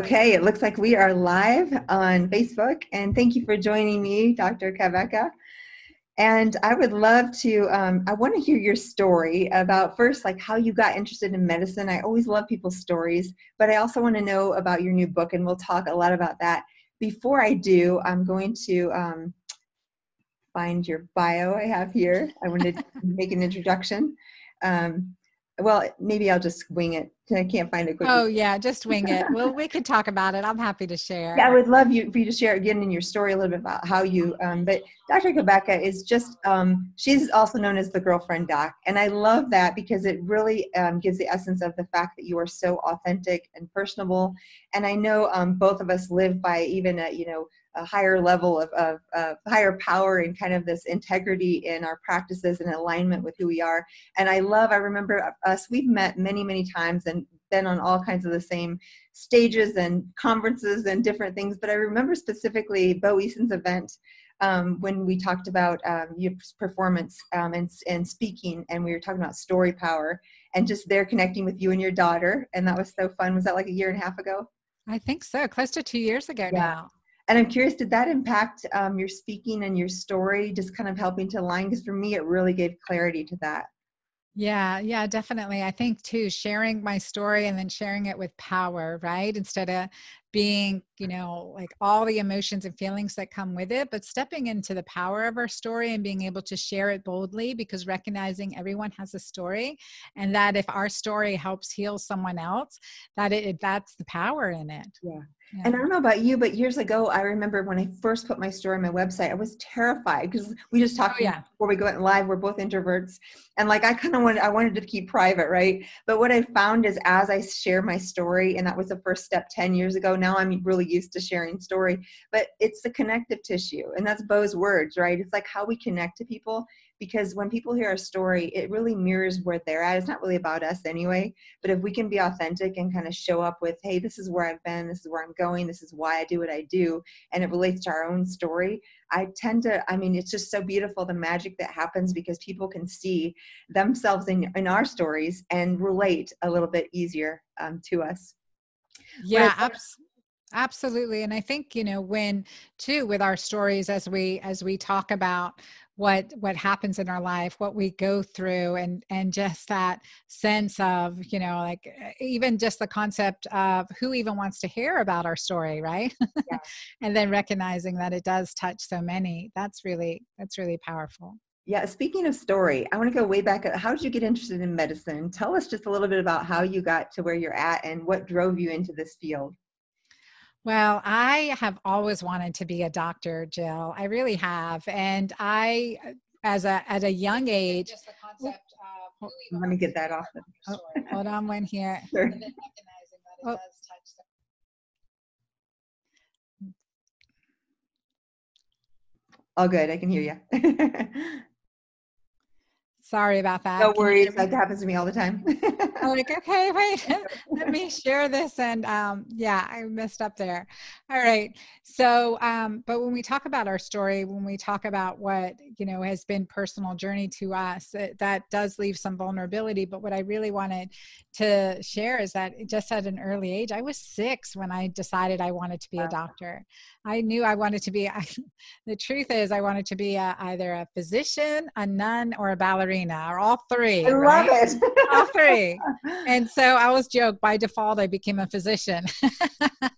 Okay, it looks like we are live on Facebook, and thank you for joining me, Dr. Cabeca. And I would love to, um, I want to hear your story about first, like how you got interested in medicine. I always love people's stories, but I also want to know about your new book, and we'll talk a lot about that. Before I do, I'm going to um, find your bio I have here. I want to make an introduction. Um, well, maybe I'll just wing it. I can't find it quickly. Oh yeah, just wing it. well, we could talk about it. I'm happy to share. Yeah, I would love you for you to share again in your story a little bit about how you. Um, but Dr. Cabeca is just um, she's also known as the girlfriend doc, and I love that because it really um, gives the essence of the fact that you are so authentic and personable. And I know um, both of us live by even a you know a higher level of, of, of, higher power and kind of this integrity in our practices and alignment with who we are. And I love, I remember us, we've met many, many times and been on all kinds of the same stages and conferences and different things. But I remember specifically Bo Eason's event um, when we talked about um, your performance um, and, and speaking, and we were talking about story power and just there connecting with you and your daughter. And that was so fun. Was that like a year and a half ago? I think so, close to two years ago yeah. now. And I'm curious, did that impact um, your speaking and your story, just kind of helping to align? Because for me, it really gave clarity to that. Yeah, yeah, definitely. I think too, sharing my story and then sharing it with power, right? Instead of being, you know, like all the emotions and feelings that come with it, but stepping into the power of our story and being able to share it boldly because recognizing everyone has a story and that if our story helps heal someone else, that it that's the power in it. Yeah. Yeah. And I don't know about you, but years ago, I remember when I first put my story on my website, I was terrified because we just oh, talked oh, yeah. before we go out live. We're both introverts, and like I kind of wanted, I wanted to keep private, right? But what I found is as I share my story, and that was the first step ten years ago. Now I'm really used to sharing story, but it's the connective tissue, and that's Bo's words, right? It's like how we connect to people because when people hear our story, it really mirrors where they're at. It's not really about us anyway, but if we can be authentic and kind of show up with, hey, this is where I've been, this is where I'm going, this is why I do what I do, and it relates to our own story, I tend to, I mean, it's just so beautiful the magic that happens because people can see themselves in, in our stories and relate a little bit easier um, to us. Yeah, absolutely absolutely and i think you know when too with our stories as we as we talk about what what happens in our life what we go through and and just that sense of you know like eh, even just the concept of who even wants to hear about our story right? Yeah. and then recognizing that it does touch so many that's really that's really powerful. Yeah speaking of story i want to go way back uh, how did you get interested in medicine? Tell us just a little bit about how you got to where you're at and what drove you into this field well, I have always wanted to be a doctor, Jill. I really have. And I, uh, as a at a young age, just the concept of let me get that off. Oh, hold on one here. Sure. Oh. All good. I can hear you. Sorry about that. No worries. That happens to me all the time. I'm like, okay, wait, let me share this. And um, yeah, I messed up there. All right. So, um, but when we talk about our story, when we talk about what, you know, has been personal journey to us, it, that does leave some vulnerability. But what I really wanted to share is that just at an early age, I was six when I decided I wanted to be wow. a doctor. I knew I wanted to be, I, the truth is, I wanted to be a, either a physician, a nun, or a ballerina, or all three. I right? love it. all three. And so I was joked by default, I became a physician. oh,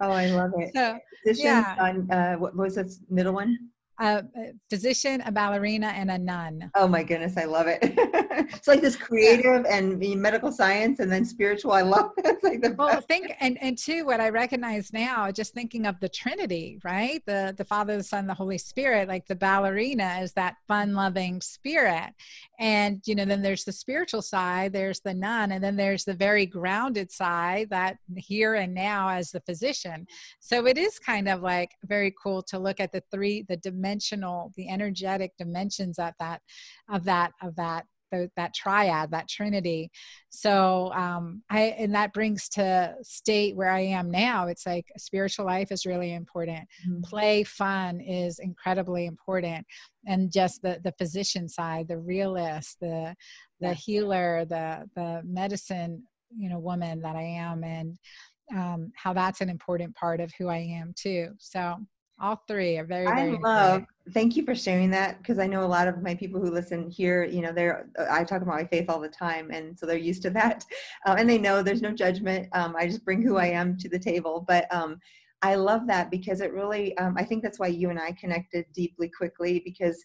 I love it. So, physician yeah. on, uh, what was the middle one? A physician, a ballerina, and a nun. Oh my goodness, I love it. it's like this creative and medical science and then spiritual. I love it. It's like the well, think and and two, what I recognize now, just thinking of the Trinity, right? The the Father, the Son, the Holy Spirit. Like the ballerina is that fun-loving spirit, and you know, then there's the spiritual side. There's the nun, and then there's the very grounded side that here and now as the physician. So it is kind of like very cool to look at the three the dimensional the energetic dimensions of that of that of that that triad that trinity. So um i and that brings to state where i am now. It's like spiritual life is really important. Mm-hmm. play fun is incredibly important. And just the the physician side the realist the the healer the the medicine you know woman that i am and um, how that's an important part of who I am too. So all three are very, very I love, important. thank you for sharing that because I know a lot of my people who listen here, you know, they're, I talk about my faith all the time. And so they're used to that. Um, and they know there's no judgment. Um, I just bring who I am to the table. But um, I love that because it really, um, I think that's why you and I connected deeply quickly because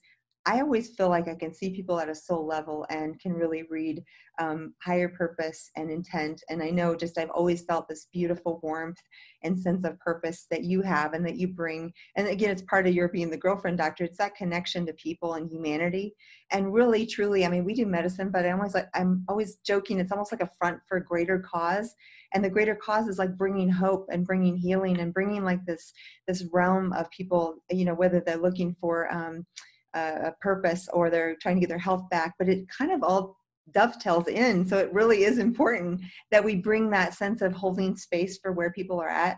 I always feel like I can see people at a soul level and can really read um, higher purpose and intent. And I know just I've always felt this beautiful warmth and sense of purpose that you have and that you bring. And again, it's part of your being the girlfriend doctor. It's that connection to people and humanity. And really, truly, I mean, we do medicine, but I'm always like, I'm always joking. It's almost like a front for a greater cause. And the greater cause is like bringing hope and bringing healing and bringing like this this realm of people. You know, whether they're looking for um, a purpose or they're trying to get their health back but it kind of all dovetails in. So it really is important that we bring that sense of holding space for where people are at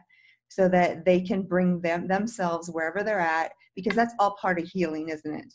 so that they can bring them themselves wherever they're at because that's all part of healing isn't it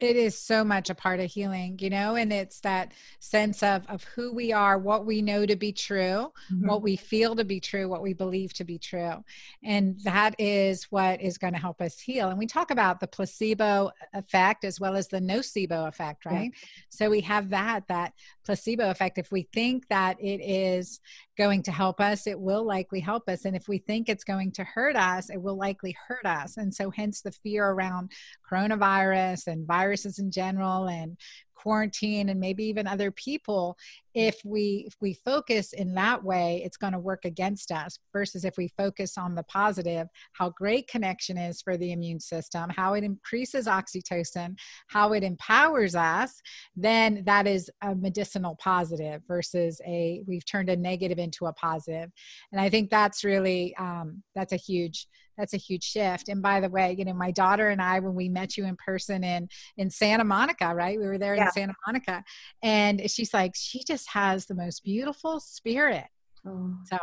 it is so much a part of healing you know and it's that sense of of who we are what we know to be true mm-hmm. what we feel to be true what we believe to be true and that is what is going to help us heal and we talk about the placebo effect as well as the nocebo effect right yeah. so we have that that placebo effect if we think that it is going to help us it will likely help us and if we think it's going to hurt us it will likely hurt us and so hence the fear around coronavirus and viruses in general and quarantine and maybe even other people if we if we focus in that way it's going to work against us versus if we focus on the positive how great connection is for the immune system how it increases oxytocin how it empowers us then that is a medicinal positive versus a we've turned a negative into a positive. And i think that's really um, that's a huge that's a huge shift and by the way you know my daughter and i when we met you in person in in santa monica right we were there yeah. in santa monica and she's like she just has the most beautiful spirit oh. so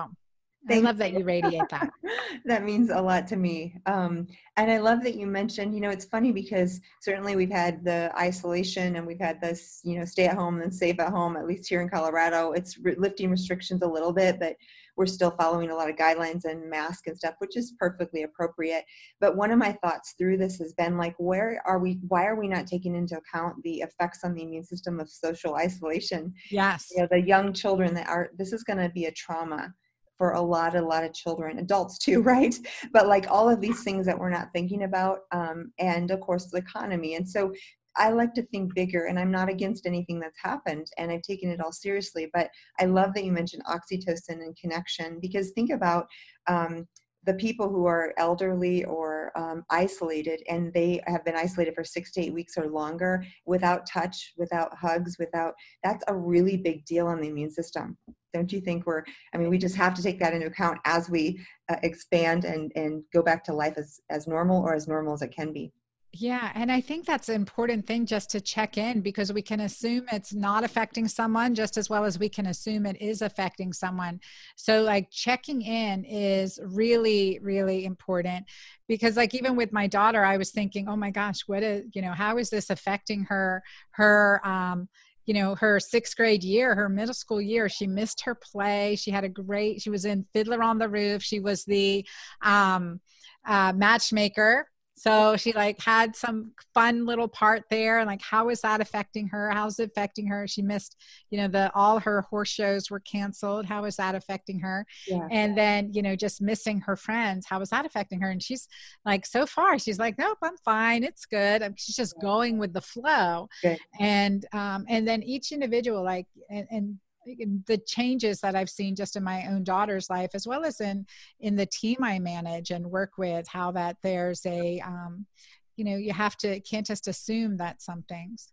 I love that you radiate that. that means a lot to me. Um, and I love that you mentioned, you know, it's funny because certainly we've had the isolation and we've had this, you know, stay at home and safe at home, at least here in Colorado. It's re- lifting restrictions a little bit, but we're still following a lot of guidelines and mask and stuff, which is perfectly appropriate. But one of my thoughts through this has been like, where are we, why are we not taking into account the effects on the immune system of social isolation? Yes. You know, the young children that are, this is going to be a trauma for a lot a lot of children adults too right but like all of these things that we're not thinking about um, and of course the economy and so I like to think bigger and I'm not against anything that's happened and I've taken it all seriously. But I love that you mentioned oxytocin and connection because think about um, the people who are elderly or um, isolated and they have been isolated for six to eight weeks or longer without touch, without hugs, without that's a really big deal on the immune system. Don't you think we're, I mean, we just have to take that into account as we uh, expand and, and go back to life as, as normal or as normal as it can be. Yeah, and I think that's an important thing just to check in because we can assume it's not affecting someone just as well as we can assume it is affecting someone. So, like, checking in is really, really important because, like, even with my daughter, I was thinking, oh my gosh, what is, you know, how is this affecting her, her, um, you know her sixth grade year her middle school year? She missed her play. She had a great she was in fiddler on the roof. She was the um, uh, matchmaker so she like had some fun little part there and like how is that affecting her? How's it affecting her? She missed you know the all her horse shows were canceled. How is that affecting her? Yeah. and then you know just missing her friends how is that affecting her? And she's like so far she's like nope i'm fine. It's good. She's just going with the flow. Good. and um and then each individual like and, and the changes that I've seen just in my own daughter's life, as well as in in the team I manage and work with, how that there's a, um, you know, you have to can't just assume that some things.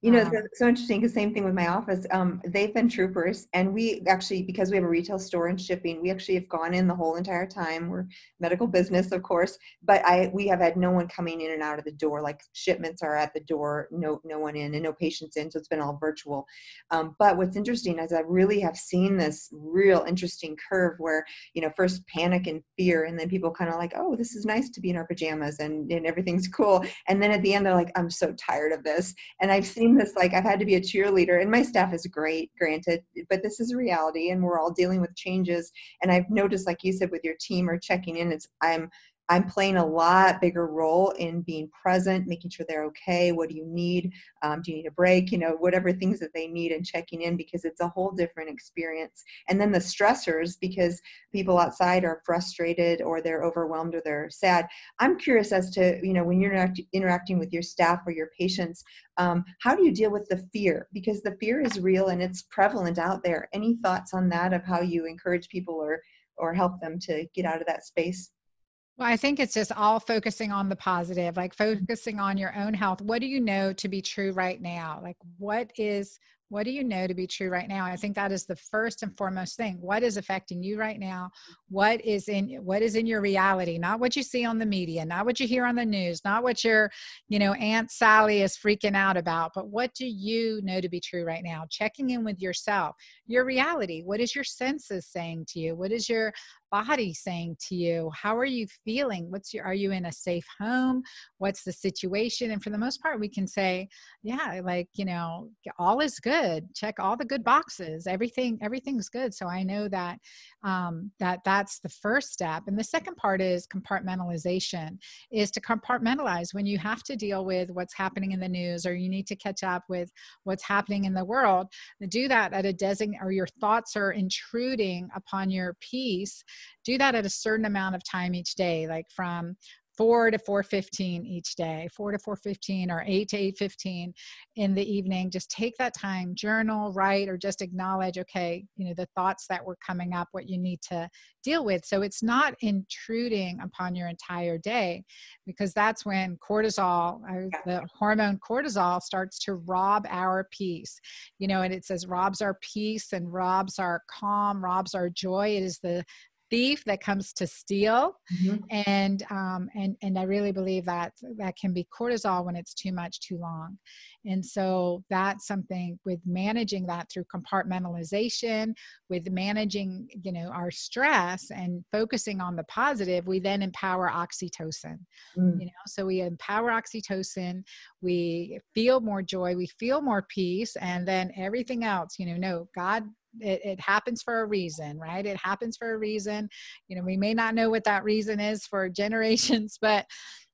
You know, um, it's so interesting because same thing with my office. Um, they've been troopers, and we actually, because we have a retail store and shipping, we actually have gone in the whole entire time. We're medical business, of course, but I we have had no one coming in and out of the door. Like shipments are at the door, no no one in, and no patients in. So it's been all virtual. Um, but what's interesting is I really have seen this real interesting curve where you know first panic and fear, and then people kind of like, oh, this is nice to be in our pajamas and and everything's cool, and then at the end they're like, I'm so tired of this, and I've seen this like I've had to be a cheerleader, and my staff is great, granted, but this is a reality, and we're all dealing with changes. And I've noticed, like you said, with your team or checking in, it's I'm I'm playing a lot bigger role in being present, making sure they're okay. What do you need? Um, do you need a break? You know, whatever things that they need and checking in because it's a whole different experience. And then the stressors because people outside are frustrated or they're overwhelmed or they're sad. I'm curious as to, you know, when you're interact- interacting with your staff or your patients, um, how do you deal with the fear? Because the fear is real and it's prevalent out there. Any thoughts on that of how you encourage people or or help them to get out of that space? Well, I think it's just all focusing on the positive, like focusing on your own health. What do you know to be true right now? Like, what is what do you know to be true right now? I think that is the first and foremost thing. What is affecting you right now? What is in what is in your reality? Not what you see on the media not what you hear on the news not what your you know aunt sally is freaking out about but what do you know to be true right now? Checking in with yourself. Your reality. What is your senses saying to you? What is your body saying to you how are you feeling? What's your are you in a safe home? What's the situation? And for the most part we can say yeah like you know all is good. Check all the good boxes. Everything everything's good. So i know that um, that that's the first step. And the second part is compartmentalization is to compartmentalize when you have to deal with what's happening in the news or you need to catch up with what's happening in the world. Do that at a design or your thoughts are intruding upon your peace do that at a certain amount of time each day like from 4 to 4.15 each day 4 to 4.15 or 8 to 8.15 in the evening. Just take that time journal write or just acknowledge okay you know the thoughts that were coming up what you need to deal with. So it's not intruding upon your entire day because that's when cortisol uh, the hormone cortisol starts to rob our peace. You know and it says robs our peace and robs our calm robs our joy. It is the thief that comes to steal mm-hmm. and um, and and i really believe that that can be cortisol when it's too much too long and so that's something with managing that through compartmentalization with managing you know our stress and focusing on the positive we then empower oxytocin mm. you know so we empower oxytocin we feel more joy we feel more peace and then everything else you know no god it, it, happens for a reason right? It happens for a reason. You know we may not know what that reason is for generations but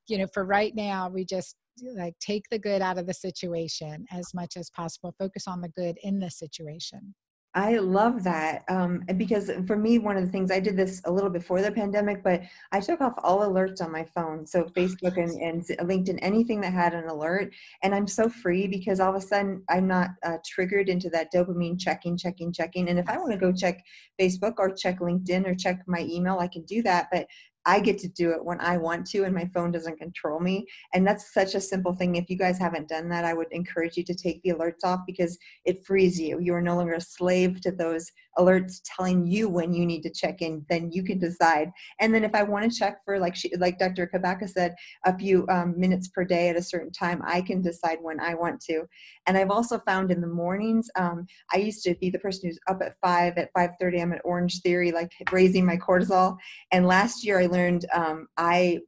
you know for right now we just like take the good out of the situation as much as possible. Focus on the good in the situation I love that um, because for me, one of the things I did this a little before the pandemic, but I took off all alerts on my phone. So Facebook and, and LinkedIn, anything that had an alert, and I'm so free because all of a sudden I'm not uh, triggered into that dopamine checking, checking, checking. And if I want to go check Facebook or check LinkedIn or check my email, I can do that. But I get to do it when I want to, and my phone doesn't control me. And that's such a simple thing. If you guys haven't done that, I would encourage you to take the alerts off because it frees you. You are no longer a slave to those alerts telling you when you need to check in. Then you can decide. And then if I want to check for, like she, like Dr. Cabeca said, a few um, minutes per day at a certain time, I can decide when I want to. And I've also found in the mornings, um, I used to be the person who's up at five. At five thirty, I'm at Orange Theory, like raising my cortisol. And last year, I learned um, I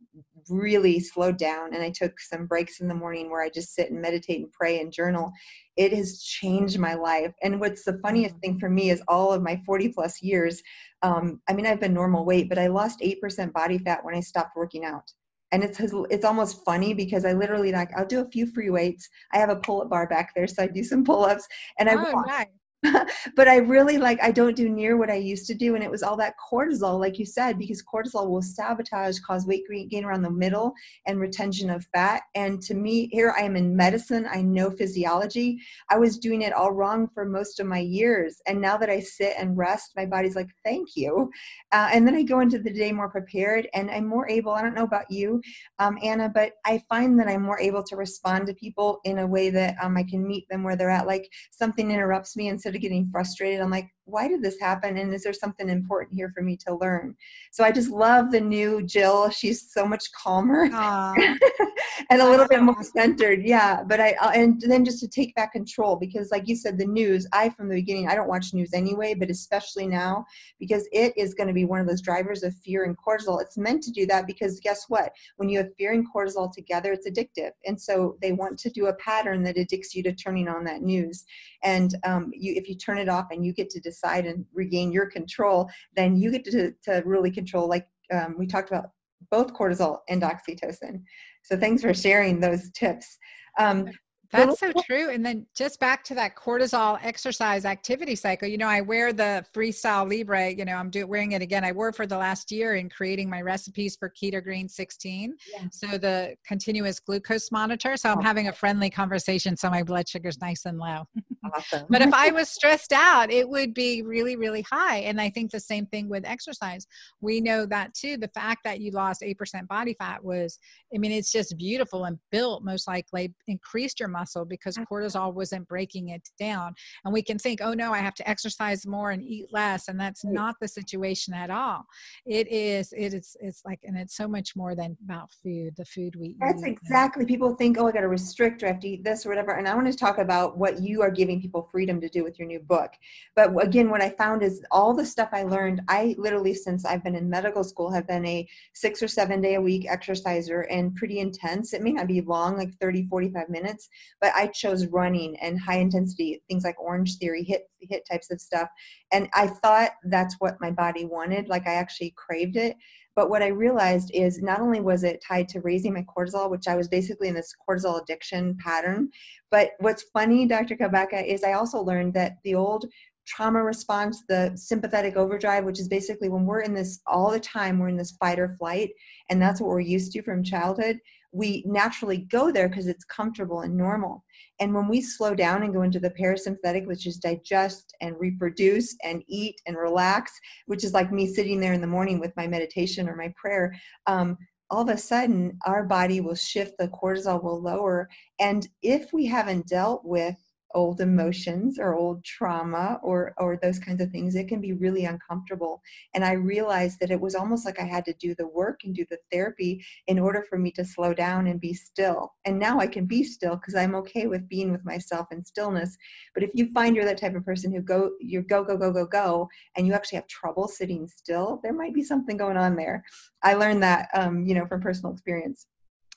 really slowed down and I took some breaks in the morning where I just sit and meditate and pray and journal. It has changed my life. And what's the funniest mm-hmm. thing for me is all of my 40 plus years. Um, I mean, I've been normal weight, but I lost 8% body fat when I stopped working out. And it's it's almost funny because I literally like I'll do a few free weights. I have a pull-up bar back there, so I do some pull-ups, and I oh, walk. Nice. but I really like I don't do near what I used to do, and it was all that cortisol, like you said, because cortisol will sabotage, cause weight gain around the middle, and retention of fat. And to me, here I am in medicine, I know physiology. I was doing it all wrong for most of my years, and now that I sit and rest, my body's like, "Thank you," uh, and then I go into the day more prepared, and I'm more able. I don't know about you, um, Anna, but I find that I'm more able to respond to people in a way that um, I can meet them where they're at. Like something interrupts me, and instead of getting frustrated, I'm like, why did this happen? And is there something important here for me to learn? So i just love the new jill. She's so much calmer and a little bit more centered. Yeah but i uh, and then just to take back control because like you said the news i from the beginning i don't watch news anyway but especially now because it is going to be one of those drivers of fear and cortisol. It's meant to do that because guess what? When you have fear and cortisol together it's addictive. And so they want to do a pattern that addicts you to turning on that news. And um, you if you turn it off and you get to decide and regain your control then you get to, to really control like um, we talked about both cortisol and oxytocin. So thanks for sharing those tips. Um, that's so true. And then just back to that cortisol exercise activity cycle. You know, I wear the Freestyle Libre. You know, I'm doing wearing it again. I wore for the last year in creating my recipes for Keto Green 16. Yeah. So the continuous glucose monitor. So I'm oh. having a friendly conversation. So my blood sugar's nice and low. Awesome. but if I was stressed out, it would be really, really high. And I think the same thing with exercise. We know that too. The fact that you lost 8% body fat was, I mean, it's just beautiful and built most likely increased your muscle because mm-hmm. cortisol wasn't breaking it down. And we can think, oh no, I have to exercise more and eat less. And that's not the situation at all. It is, it is, it's like, and it's so much more than about food, the food we that's eat. That's exactly. People think, oh, I got to restrict or I have to eat this or whatever. And I want to talk about what you are giving people freedom to do with your new book. But again, what I found is all the stuff I learned, I literally, since I've been in medical school, have been a six or seven day a week exerciser and pretty intense. It may not be long, like 30, 45 minutes, but I chose running and high intensity things like Orange Theory, HIIT HIIT types of stuff, and I thought that's what my body wanted. Like I actually craved it. But what I realized is not only was it tied to raising my cortisol, which I was basically in this cortisol addiction pattern, but what's funny, Dr. Cabeca, is I also learned that the old trauma response, the sympathetic overdrive, which is basically when we're in this all the time, we're in this fight or flight, and that's what we're used to from childhood we naturally go there because it's comfortable and normal. And when we slow down and go into the parasympathetic, which is digest and reproduce and eat and relax, which is like me sitting there in the morning with my meditation or my prayer, um, all of a sudden our body will shift, the cortisol will lower. And if we haven't dealt with old emotions or old trauma or or those kinds of things it can be really uncomfortable. And i realized that it was almost like i had to do the work and do the therapy in order for me to slow down and be still. And now i can be still because i'm okay with being with myself in stillness. But if you find you're that type of person who go you go go go go go and you actually have trouble sitting still there might be something going on there. I learned that um, you know from personal experience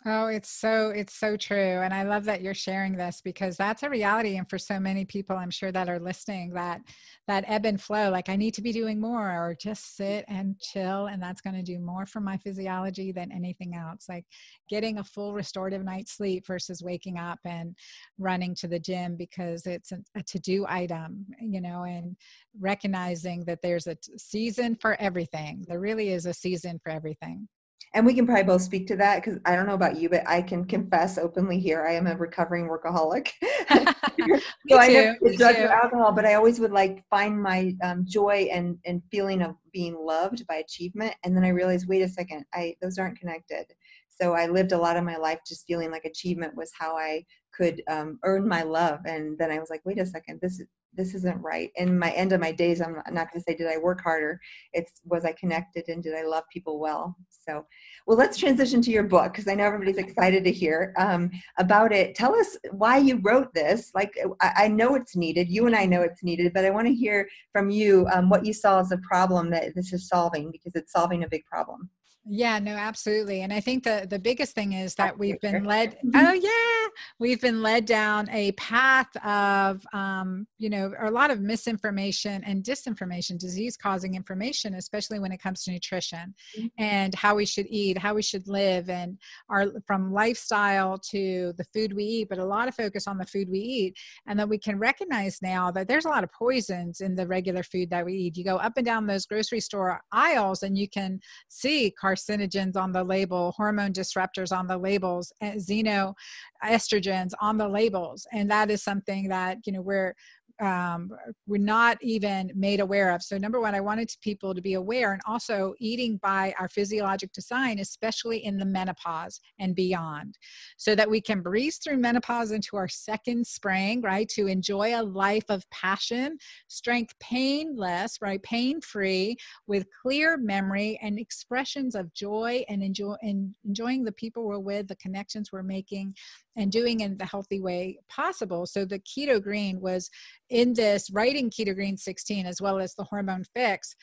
Oh, it's so it's so true. And I love that you're sharing this because that's a reality and for so many people I'm sure that are listening that that ebb and flow like I need to be doing more or just sit and chill and that's going to do more for my physiology than anything else. Like getting a full restorative night's sleep versus waking up and running to the gym because it's a, to-do item, you know, and recognizing that there's a season for everything. There really is a season for everything and we can probably both speak to that because I don't know about you, but I can confess openly here I am a recovering workaholic. so I never judge alcohol, but I always would like find my um, joy and and feeling of being loved by achievement, and then I realized, wait a second, I those aren't connected. So I lived a lot of my life just feeling like achievement was how I could um, earn my love, and then I was like, wait a second, this is this isn't right. In my end of my days, I'm not going to say, did I work harder? It's, was I connected and did I love people well? So, well, let's transition to your book because I know everybody's excited to hear um, about it. Tell us why you wrote this. Like, I, I, know it's needed. You and I know it's needed, but I want to hear from you um, what you saw as a problem that this is solving because it's solving a big problem. Yeah, no, absolutely. And I think the the biggest thing is that we've been led oh yeah, we've been led down a path of um, you know, a lot of misinformation and disinformation, disease causing information, especially when it comes to nutrition mm-hmm. and how we should eat, how we should live and our from lifestyle to the food we eat, but a lot of focus on the food we eat and that we can recognize now that there's a lot of poisons in the regular food that we eat. You go up and down those grocery store aisles and you can see carcinogens on the label, hormone disruptors on the labels, eh, xenoestrogens on the labels. And that is something that, you know, we're um, we're not even made aware of. So, number one, I wanted people to be aware and also eating by our physiologic design, especially in the menopause and beyond, so that we can breeze through menopause into our second spring, right? To enjoy a life of passion, strength, painless, right? Pain free, with clear memory and expressions of joy and enjoy and enjoying the people we're with, the connections we're making, and doing in the healthy way possible. So the keto green was in this writing keto green 16 as well as the hormone fix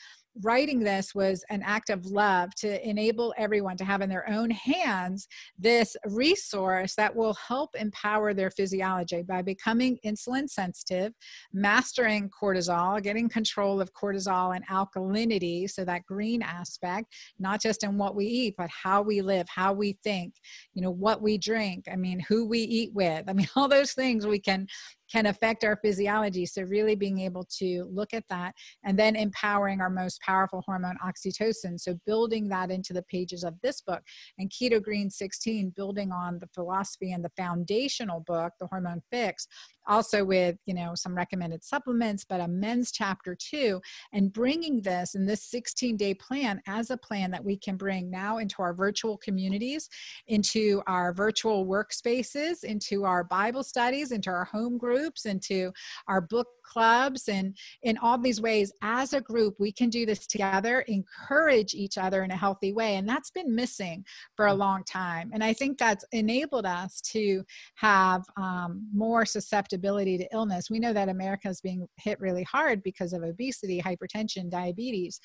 writing this was an act of love to enable everyone to have in their own hands this resource that will help empower their physiology by becoming insulin sensitive, mastering cortisol, getting control of cortisol and alkalinity. So, that green aspect, not just in what we eat, but how we live, how we think, you know, what we drink, I mean, who we eat with. I mean, all those things we can can affect our physiology. So, really being able to look at that and then empowering our most powerful hormone, oxytocin. So, building that into the pages of this book and Keto Green 16, building on the philosophy and the foundational book, The Hormone Fix, also with you know some recommended supplements but a men's chapter too and bringing this in this 16 day plan as a plan that we can bring now into our virtual communities into our virtual workspaces into our bible studies into our home groups into our book clubs and in all these ways as a group we can do this together encourage each other in a healthy way and that's been missing for a long time. And i think that's enabled us to have um, more susceptibility to illness. We know that america is being hit really hard because of obesity hypertension diabetes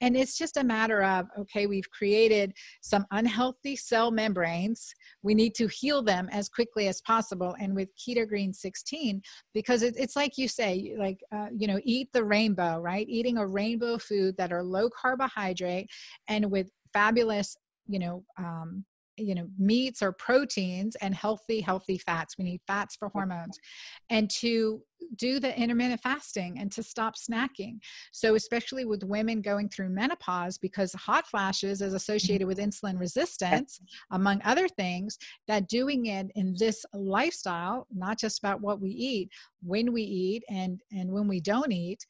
and it's just a matter of, okay, we've created some unhealthy cell membranes. We need to heal them as quickly as possible. And with Keto Green 16, because it, it's like you say, like, uh, you know, eat the rainbow, right? Eating a rainbow food that are low carbohydrate and with fabulous you know um, you know meats or proteins and healthy healthy fats. We need fats for hormones and to do the intermittent fasting and to stop snacking. So especially with women going through menopause because hot flashes is associated with insulin resistance among other things that doing it in this lifestyle not just about what we eat when we eat and and when we don't eat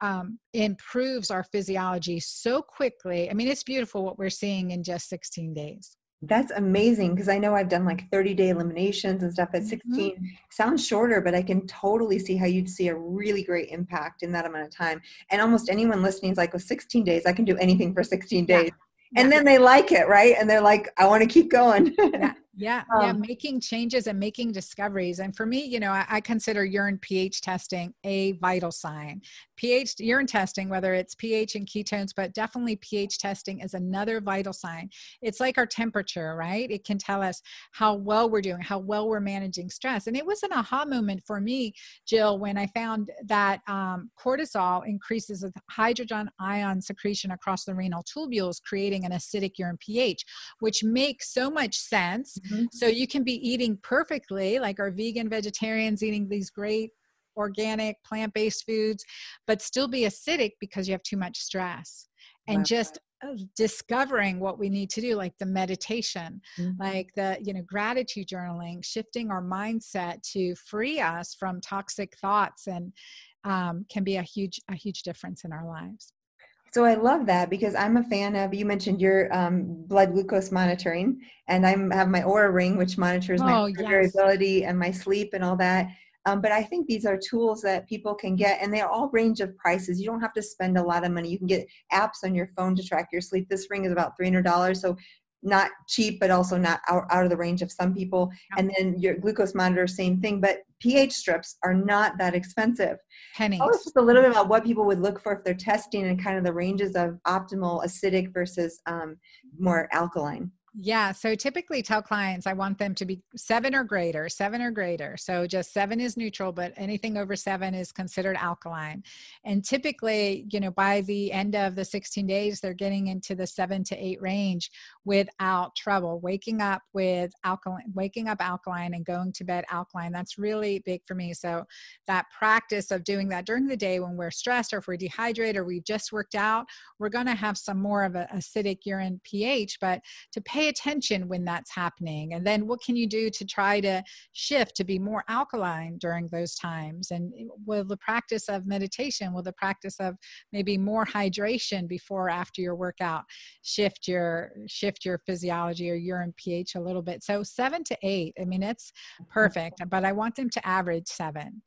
um, improves our physiology so quickly. I mean, it's beautiful what we're seeing in just 16 days. That's amazing because I know I've done like 30 day eliminations and stuff at mm-hmm. 16. Mm-hmm. Sounds shorter, but I can totally see how you'd see a really great impact in that amount of time. And almost anyone listening is like, well, 16 days, I can do anything for 16 days. Yeah. And yeah. then they like it, right? And they're like, I want to keep going. yeah. Yeah, um, yeah, making changes and making discoveries. And for me, you know, I, I, consider urine pH testing a vital sign. pH urine testing, whether it's pH and ketones, but definitely pH testing is another vital sign. It's like our temperature, right? It can tell us how well we're doing, how well we're managing stress. And it was an aha moment for me, Jill, when I found that um, cortisol increases the hydrogen ion secretion across the renal tubules, creating an acidic urine pH, which makes so much sense Mm-hmm. So you can be eating perfectly, like our vegan vegetarians eating these great organic plant based foods, but still be acidic because you have too much stress. And wow. just uh, discovering what we need to do like the meditation mm-hmm. like the you know gratitude journaling shifting our mindset to free us from toxic thoughts and um, can be a huge a huge difference in our lives so I love that because I'm a fan of. You mentioned your um, blood glucose monitoring, and I have my Oura ring, which monitors my oh, yes. variability and my sleep and all that. Um, but I think these are tools that people can get, and they're all range of prices. You don't have to spend a lot of money. You can get apps on your phone to track your sleep. This ring is about three hundred dollars, so not cheap, but also not out, out of the range of some people. And then your glucose monitor, same thing. But pH strips are not that expensive. Pennies. Tell us just a little bit about what people would look for if they're testing and kind of the ranges of optimal acidic versus um, more alkaline. Yeah. So typically tell clients I want them to be seven or greater, seven or greater. So just seven is neutral, but anything over seven is considered alkaline. And typically, you know, by the end of the 16 days, they're getting into the seven to eight range without trouble. Waking up with alkaline, waking up alkaline and going to bed alkaline. That's really big for me. So that practice of doing that during the day when we're stressed or if we're dehydrated or we've just worked out, we're going to have some more of an acidic urine pH. But to pay pay attention when that's happening. And then what can you do to try to shift to be more alkaline during those times? And eh, will the practice of meditation will the practice of maybe more hydration before or after your workout shift your shift your physiology or urine ph a little bit? So seven to eight i mean it's perfect but i want them to average seven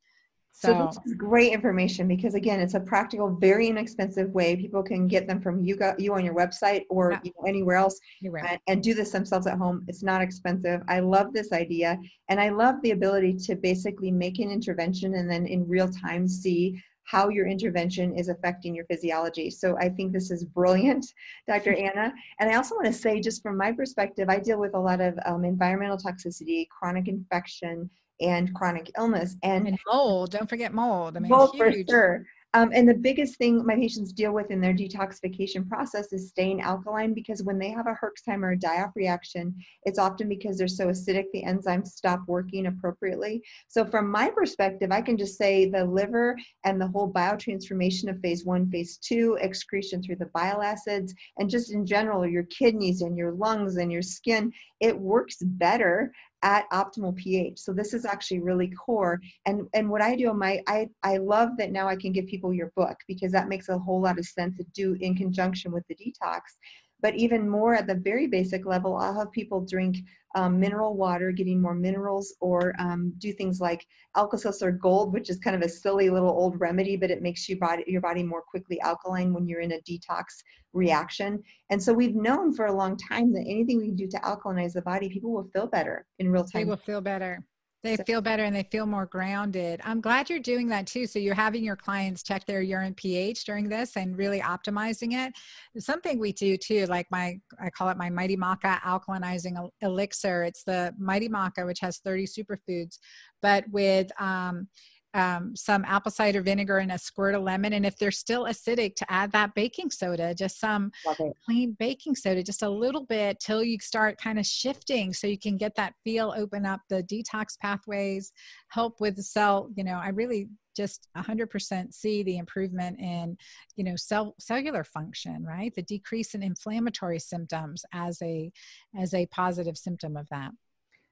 so, so this is great information because again, it's a practical, very inexpensive way. People can get them from you got you on your website or yeah. you know, anywhere else and, and, do this themselves at home. It's not expensive. I love this idea. And I love the ability to basically make an intervention and then in real time see how your intervention is affecting your physiology. So I think this is brilliant, Dr. Anna. And I also want to say, just from my perspective, I deal with a lot of um, environmental toxicity, chronic infection, and chronic illness and, and mold don't forget mold i mean mold huge. for sure um, and the biggest thing my patients deal with in their detoxification process is staying alkaline because when they have a Herxheimer die-off reaction, it's often because they're so acidic the enzymes stop working appropriately. So from my perspective, I can just say the liver and the whole biotransformation of phase one, phase two, excretion through the bile acids, and just in general, your kidneys and your lungs and your skin, it works better at optimal pH. So this is actually really core. And and what I do, my I I love that now I can give people your book because that makes a whole lot of sense to do in conjunction with the detox. But even more at the very basic level, I'll have people drink um, mineral water, getting more minerals, or um, do things like Alka-Seltzer Gold, which is kind of a silly little old remedy, but it makes you body, your body more quickly alkaline when you're in a detox reaction. And so we've known for a long time that anything we do to alkalinize the body, people will feel better in real time. They will feel better. They feel better and they feel more grounded. I'm glad you're doing that too. So you're having your clients check their urine pH during this and really optimizing it. Something we do too, like my I call it my Mighty Maca alkalinizing elixir. It's the Mighty Maca, which has 30 superfoods, but with um, um, some apple cider vinegar and a squirt of lemon. And if they're still acidic, to add that baking soda, just some clean baking soda, just a little bit till you start kind of shifting so you can get that feel, open up the detox pathways, help with the cell. You know, I really just 100% see the improvement in you know cell cellular function right the decrease in inflammatory symptoms as a as a positive symptom of that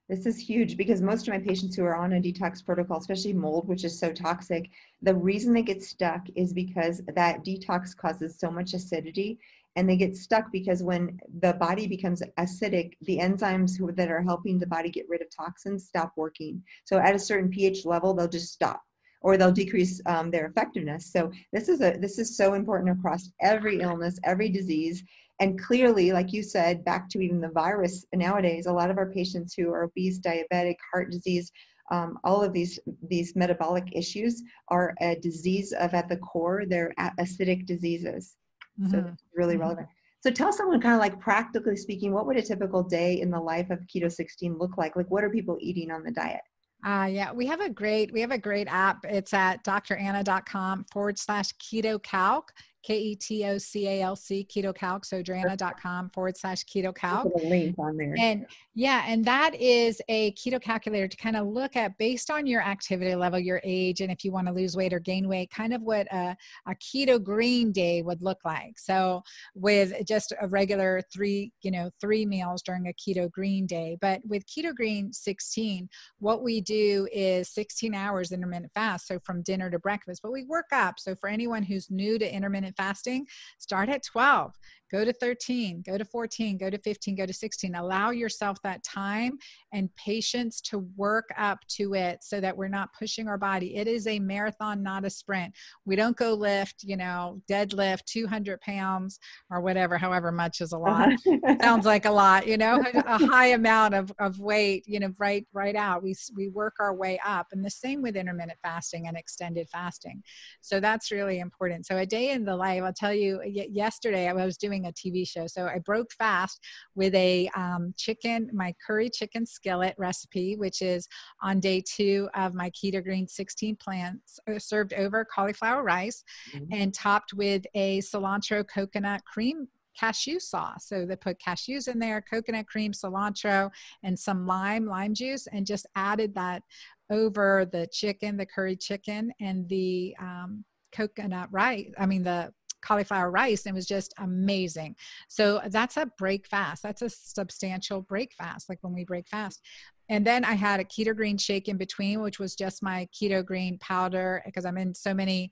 this is huge because most of my patients who are on a detox protocol, especially mold, which is so toxic, the reason they get stuck is because that detox causes so much acidity. And they get stuck because when the body becomes acidic, the enzymes who, that are helping the body get rid of toxins stop working. So at a certain pH level, they'll just stop or they'll decrease um, their effectiveness. So this is a this is so important across every illness, every disease, and clearly, like you said, back to even the virus nowadays, a lot of our patients who are obese, diabetic, heart disease, um, all of these these metabolic issues are a disease of at the core they're acidic diseases. Mm-hmm. So really mm-hmm. relevant. So tell someone kind of like practically speaking, what would a typical day in the life of Keto 16 look like? Like what are people eating on the diet? Uh, yeah, we have a great we have a great app. It's at dranna.com forward slash keto calc. K-E-T-O-C-A-L-C, keto calc. So dranna.com forward slash keto calc. Put a link on there. And yeah, and that is a keto calculator to kind of look at based on your activity level, your age, and if you want to lose weight or gain weight, kind of what a, a keto green day would look like. So with just a regular three, you know, three meals during a keto green day. But with keto green 16, what we do is 16 hours intermittent fast. So from dinner to breakfast, but we work up. So for anyone who's new to intermittent fasting, start at 12 go to 13, go to 14, go to 15, go to 16. Allow yourself that time and patience to work up to it so that we're not pushing our body. It is a marathon, not a sprint. We don't go lift, you know, deadlift 200 pounds or whatever, however much is a lot. Uh-huh. Sounds like a lot, you know, a high amount of, of weight, you know, right, right out. We, we work our way up. And the same with intermittent fasting and extended fasting. So that's really important. So a day in the life, I'll tell you, yesterday I was doing doing a TV show. So I broke fast with a um, chicken, my curry chicken skillet recipe, which is on day two of my keto green 16 plants, uh, served over cauliflower rice mm-hmm. and topped with a cilantro coconut cream cashew sauce. So they put cashews in there, coconut cream, cilantro, and some lime, lime juice, and just added that over the chicken, the curry chicken, and the um, coconut rice. I mean, the cauliflower rice and it was just amazing. So that's a break fast. That's a substantial break fast, like when we break fast. And then I had a keto green shake in between, which was just my keto green powder because I'm in so many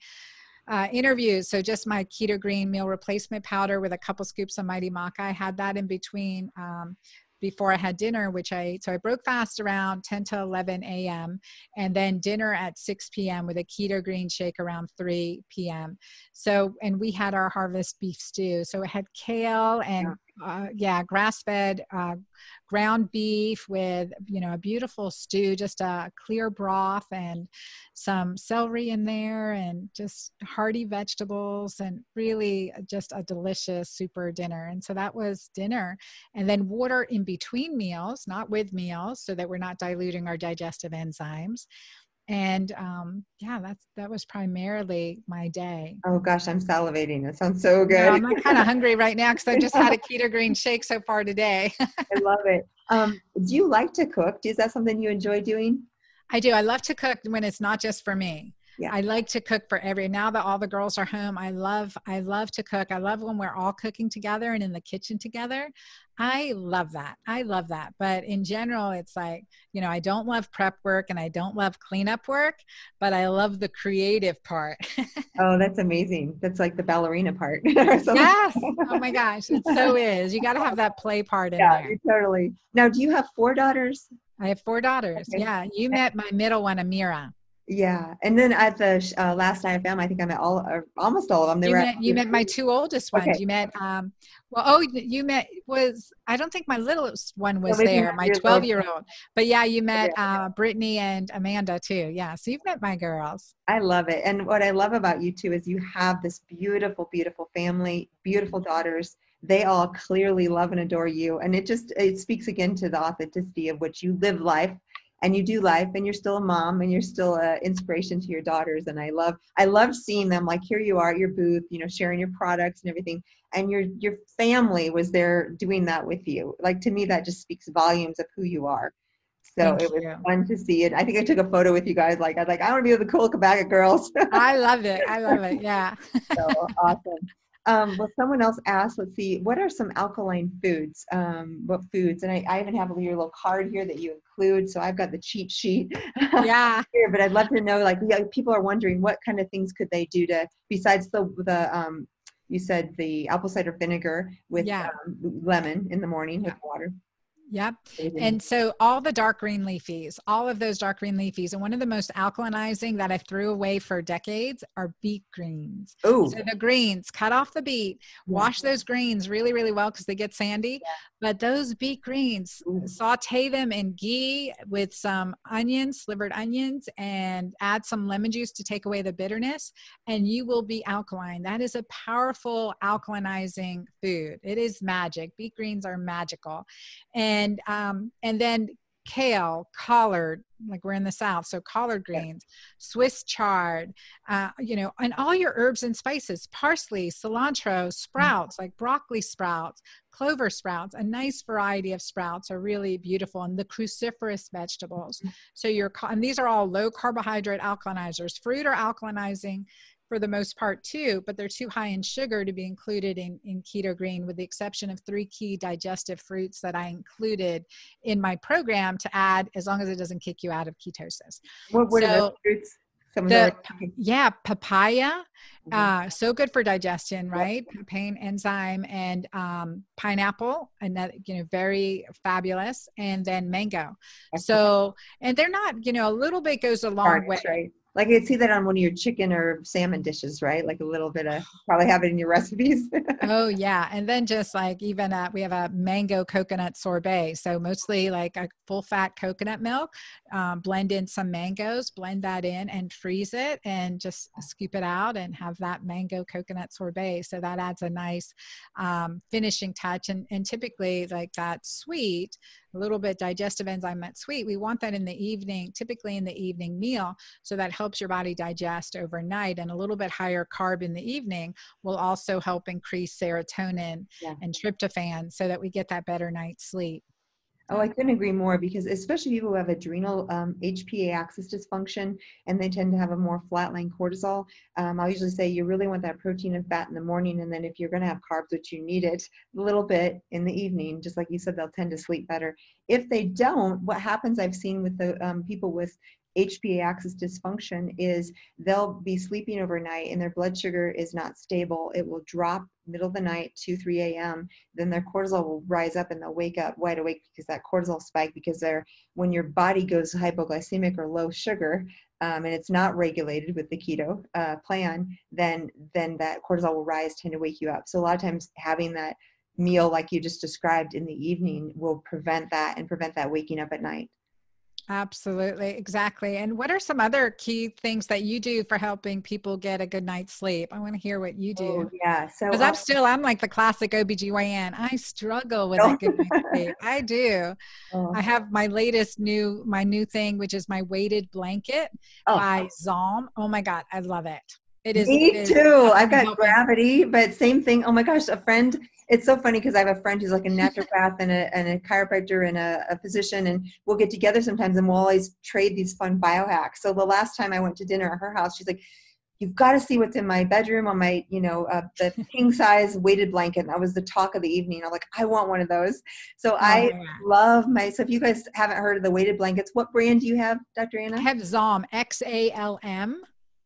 uh, interviews. So just my keto green meal replacement powder with a couple scoops of Mighty Maca. I had that in between um, before I had dinner, which I so I broke fast around 10 to 11 a.m. and then dinner at 6 p.m. with a keto green shake around 3 p.m. So and we had our harvest beef stew. So it had kale and uh, yeah, grass fed uh, ground beef with, you know, a beautiful stew, just a clear broth and some celery in there and just hearty vegetables and really just a delicious super dinner. And so that was dinner. And then water in between meals, not with meals, so that we're not diluting our digestive enzymes and um, yeah that's that was primarily my day. Oh gosh i'm salivating. It sounds so good yeah, i'm kind of hungry right now because i just had a keto green shake so far today. I love it. Um, do you like to cook? Is that something you enjoy doing? I do. I love to cook when it's not just for me yeah. I like to cook for every now that all the girls are home. I love I love to cook. I love when we're all cooking together and in the kitchen together. I love that. I love that. But in general, it's like, you know, I don't love prep work and I don't love cleanup work, but I love the creative part. oh, that's amazing. That's like the ballerina part. yes. Oh my gosh. It so is. You got to have that play part in yeah, there. Totally. Now, do you have four daughters? I have four daughters. Okay. Yeah. You met my middle one, Amira. Yeah, and then at the uh, last IFM, I think I met all, uh, almost all of them. They you, met, you met my two oldest ones. Okay. You met, um, well, oh, you met was I don't think my littlest one was there, my twelve-year-old. But yeah, you met uh, Brittany and Amanda too. Yeah, so you've met my girls. I love it, and what I love about you too is you have this beautiful, beautiful family, beautiful daughters. They all clearly love and adore you, and it just it speaks again to the authenticity of which you live life and you do life and you're still a mom and you're still an inspiration to your daughters and i love i love seeing them like here you are at your booth you know sharing your products and everything and your your family was there doing that with you like to me that just speaks volumes of who you are so Thank it was you. fun to see it. I think I took a photo with you guys. Like I was like, I want to be with the cool Cabeca girls. I love it. I love it. Yeah. so awesome. Um, well, someone else asked, let's see, what are some alkaline foods? Um, what foods? And I, I even have a your little card here that you include. So I've got the cheat sheet yeah. here, but I'd love to know, like, yeah, people are wondering what kind of things could they do to, besides the, the um, you said the apple cider vinegar with yeah. um, lemon in the morning yeah. with water. Yep. Mm-hmm. And so all the dark green leafies, all of those dark green leafies, and one of the most alkalinizing that I threw away for decades are beet greens. Oh. So the greens, cut off the beet, wash those greens really, really well because they get sandy. But those beet greens, Ooh. saute them in ghee with some onions, slivered onions, and add some lemon juice to take away the bitterness, and you will be alkaline. That is a powerful alkalinizing food. It is magic. Beet greens are magical. And and um, and then kale, collard, like we're in the South, so collard greens, Swiss chard, uh, you know, and all your herbs and spices, parsley, cilantro, sprouts, like broccoli sprouts, clover sprouts, a nice variety of sprouts are really beautiful, and the cruciferous vegetables. So your and these are all low carbohydrate alkalinizers. Fruit are alkalinizing for the most part too, but they're too high in sugar to be included in, in keto green, with the exception of three key digestive fruits that I included in my program to add as long as it doesn't kick you out of ketosis. What, what so, are those fruits? The, yeah, papaya, mm-hmm. uh, so good for digestion, right? Yep. Papain enzyme and um, pineapple, another, you know, very fabulous, and then mango. Excellent. So, and they're not, you know, a little bit goes a long way. Right like I'd see that on one of your chicken or salmon dishes, right? Like a little bit of probably have it in your recipes. oh yeah, and then just like even uh, we have a mango coconut sorbet, so mostly like a full fat coconut milk. Um, blend in some mangoes, blend that in, and freeze it, and just scoop it out and have that mango coconut sorbet. So that adds a nice um, finishing touch, and and typically like that sweet a little bit digestive enzyme met sweet, we want that in the evening, typically in the evening meal, so that helps your body digest overnight. And a little bit higher carb in the evening will also help increase serotonin yeah. and tryptophan so that we get that better night's sleep. Oh, I couldn't agree more because especially people who have adrenal um, HPA axis dysfunction and they tend to have a more flatline cortisol. Um, I'll usually say you really want that protein and fat in the morning, and then if you're going to have carbs, which you need it a little bit in the evening, just like you said, they'll tend to sleep better. If they don't, what happens I've seen with the um, people with HPA axis dysfunction is they'll be sleeping overnight and their blood sugar is not stable. It will drop middle of the night, 2, 3 a.m. Then their cortisol will rise up and they'll wake up wide awake because that cortisol spike, because they're, when your body goes hypoglycemic or low sugar, um, and it's not regulated with the keto uh, plan, then then that cortisol will rise, tend to wake you up. So a lot of times having that meal like you just described in the evening will prevent that and prevent that waking up at night. Absolutely, exactly. And what are some other key things that you do for helping people get a good night's sleep? I want to hear what you do. Oh, yeah. So because I'm uh still I'm like the classic OBGYN. I struggle with oh. a good night's sleep. I do. Oh. I have my latest new my new thing, which is my weighted blanket oh. by Zalm. Oh my God, I love it. It is. Me it is, too. I've got gravity, but same thing. Oh my gosh, a friend it's so funny because I have a friend who's like a naturopath and a, and a chiropractor and a, a, physician, and we'll get together sometimes and we'll always trade these fun biohacks. So the last time I went to dinner at her house, she's like, "You've got to see what's in my bedroom on my, you know, uh, the king size weighted blanket." And that was the talk of the evening. I'm like, I want one of those. So oh, I yeah. love my. So if you guys haven't heard of the weighted blankets, what brand do you have, Dr. Anna? I have Zalm X A L M.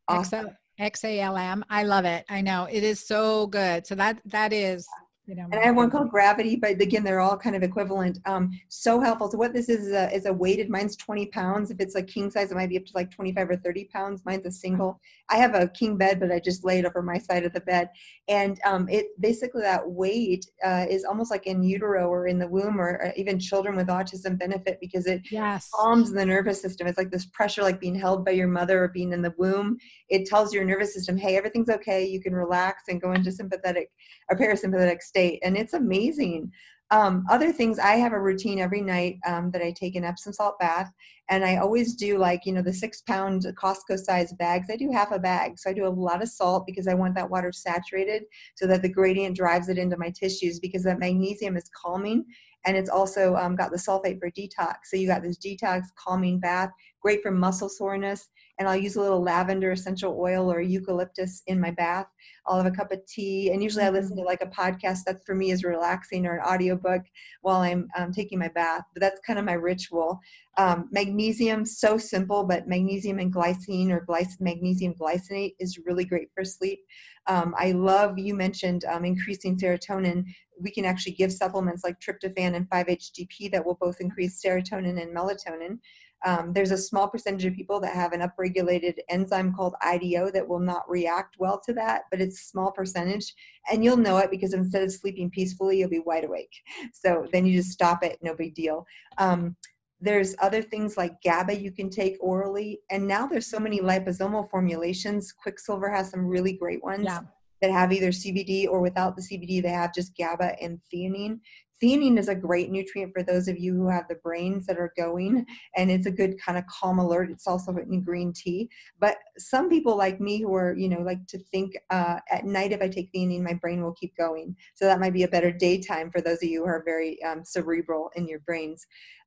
Awesome. X A L M. I love it. I know it is so good. So that that is and I have one called Gravity, but again, they're all kind of equivalent. Um, so helpful. So what this is is a, is a weighted. Mine's 20 pounds. If it's like king size, it might be up to like 25 or 30 pounds. Mine's a single. I have a king bed, but I just lay it over my side of the bed, and um, it basically that weight uh, is almost like in utero or in the womb, or, or even children with autism benefit because it yes. calms the nervous system. It's like this pressure, like being held by your mother or being in the womb. It tells your nervous system, "Hey, everything's okay. You can relax and go into sympathetic or parasympathetic state." State and it's amazing. Um, other things i have a routine every night um, that i take an epsom salt bath and i always do like you know the six pound costco size bags i do half a bag so i do a lot of salt because i want that water saturated so that the gradient drives it into my tissues because that magnesium is calming and it's also um, got the sulfate for detox so you got this detox calming bath great for muscle soreness and I'll use a little lavender essential oil or eucalyptus in my bath. I'll have a cup of tea, and usually I listen to mm-hmm. like a podcast that for me is relaxing or an audiobook while I'm um, taking my bath. But that's kind of my ritual. Um, magnesium, so simple, but magnesium and glycine or glyc- magnesium glycinate is really great for sleep. Um, I love, you mentioned um, increasing serotonin. We can actually give supplements like tryptophan and 5-HTP that will both increase serotonin and melatonin. Um, there's a small percentage of people that have an upregulated enzyme called IDO that will not react well to that, but it's a small percentage. And you'll know it because instead of sleeping peacefully, you'll be wide awake. So then you just stop it, no big deal. Um, there's other things like GABA you can take orally. And now there's so many liposomal formulations. Quicksilver has some really great ones. Yeah that have either CBD or without the CBD, they have just GABA and theanine theanine is a great nutrient for those of you who have the brains that are going and it's a good kind of calm alert it's also in green tea but some people like me who are you know like to think uh, at night if i take theanine my brain will keep going so that might be a better daytime for those of you who are very um, cerebral in your brains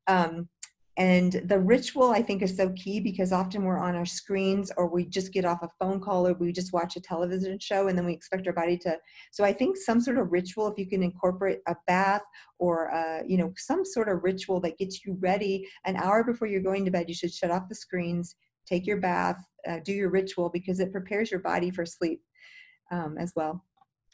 um, and the ritual, I think, is so key because often we're on our screens or we just get off a phone call or we just watch a television show and then we expect our body to. So I think some sort of ritual, if you can incorporate a bath or, uh, you know, some sort of ritual that gets you ready an hour before you're going to bed, you should shut off the screens, take your bath, uh, do your ritual because it prepares your body for sleep um, as well.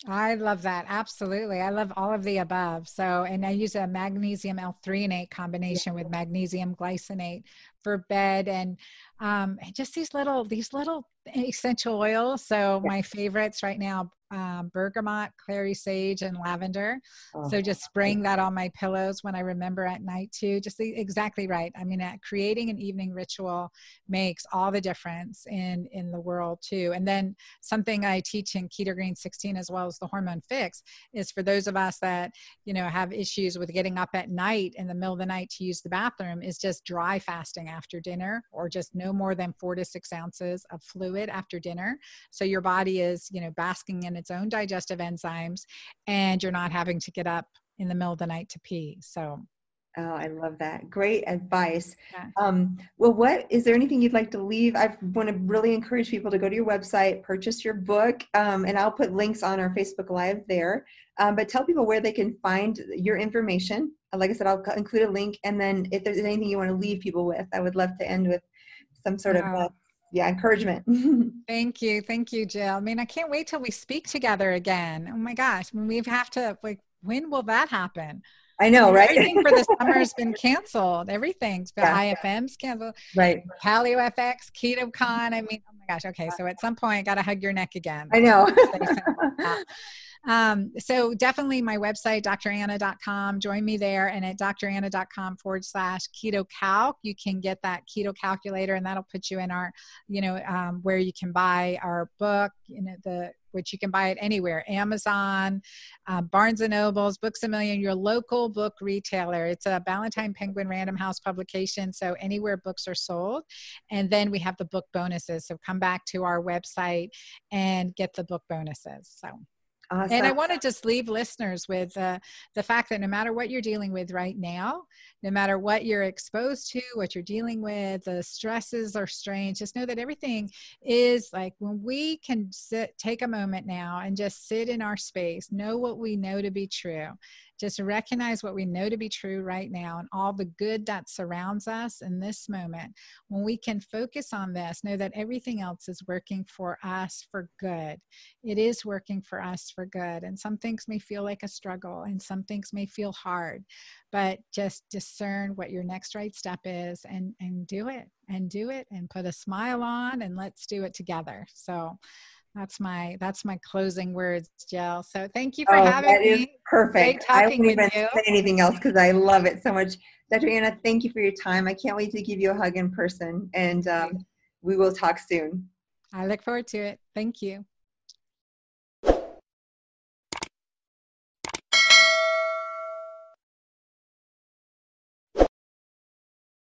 I love that. Absolutely. I love all of the above. So, and I use a magnesium L-threonate combination with magnesium glycinate for bed and um, just these little, these little essential oils. So my favorites right now, um, bergamot, clary sage, and lavender. Oh. So just spraying that on my pillows when I remember at night too. Just the, exactly right. I mean, creating an evening ritual makes all the difference in in the world too. And then something I teach in Keto Green 16 as well as the Hormone Fix is for those of us that you know have issues with getting up at night in the middle of the night to use the bathroom is just dry fasting after dinner or just no more than four to six ounces of fluid after dinner. So your body is you know basking in its own digestive enzymes and you're not having to get up in the middle of the night to pee. So Oh, I love that. Great advice. Yeah. Um, well, what is there anything you'd like to leave? I want to really encourage people to go to your website, purchase your book, um, and I'll put links on our Facebook Live there. Um, but tell people where they can find your information. Like I said, I'll include a link, and then if there's anything you want to leave people with, I would love to end with some sort wow. of uh, yeah encouragement. thank you, thank you, Jill. I mean, I can't wait till we speak together again. Oh my gosh, we have to like, when will that happen? I know, right? Everything for the summer has been canceled. Everything's been yeah. IFM's canceled. Right. Paleo FX, KetoCon. I mean, oh my gosh. Okay. So at some point, got to hug your neck again. I know. um, so definitely my website, dranna.com. Join me there. And at dranna.com forward slash keto calc, you can get that keto calculator and that'll put you in our, you know, um, where you can buy our book, you know, the which you can buy it anywhere Amazon, uh, Barnes and Nobles, Books a Million, your local book retailer. It's a Ballantine Penguin Random House publication, so anywhere books are sold. And then we have the book bonuses. So come back to our website and get the book bonuses. So Awesome. And I want to just leave listeners with uh, the fact that no matter what you're dealing with right now, no matter what you're exposed to, what you're dealing with, the stresses are strange, just know that everything is like when we can sit, take a moment now and just sit in our space, know what we know to be true, just recognize what we know to be true right now and all the good that surrounds us in this moment. When we can focus on this, know that everything else is working for us for good. It is working for us for good. And some things may feel like a struggle and some things may feel hard, but just discern what your next right step is and, and do it and do it and put a smile on and let's do it together. So, that's my that's my closing words, Jill. So thank you for oh, having that me. Is perfect. I won't even you. say anything else because I love it so much. Dr. Anna, thank you for your time. I can't wait to give you a hug in person, and um, we will talk soon. I look forward to it. Thank you.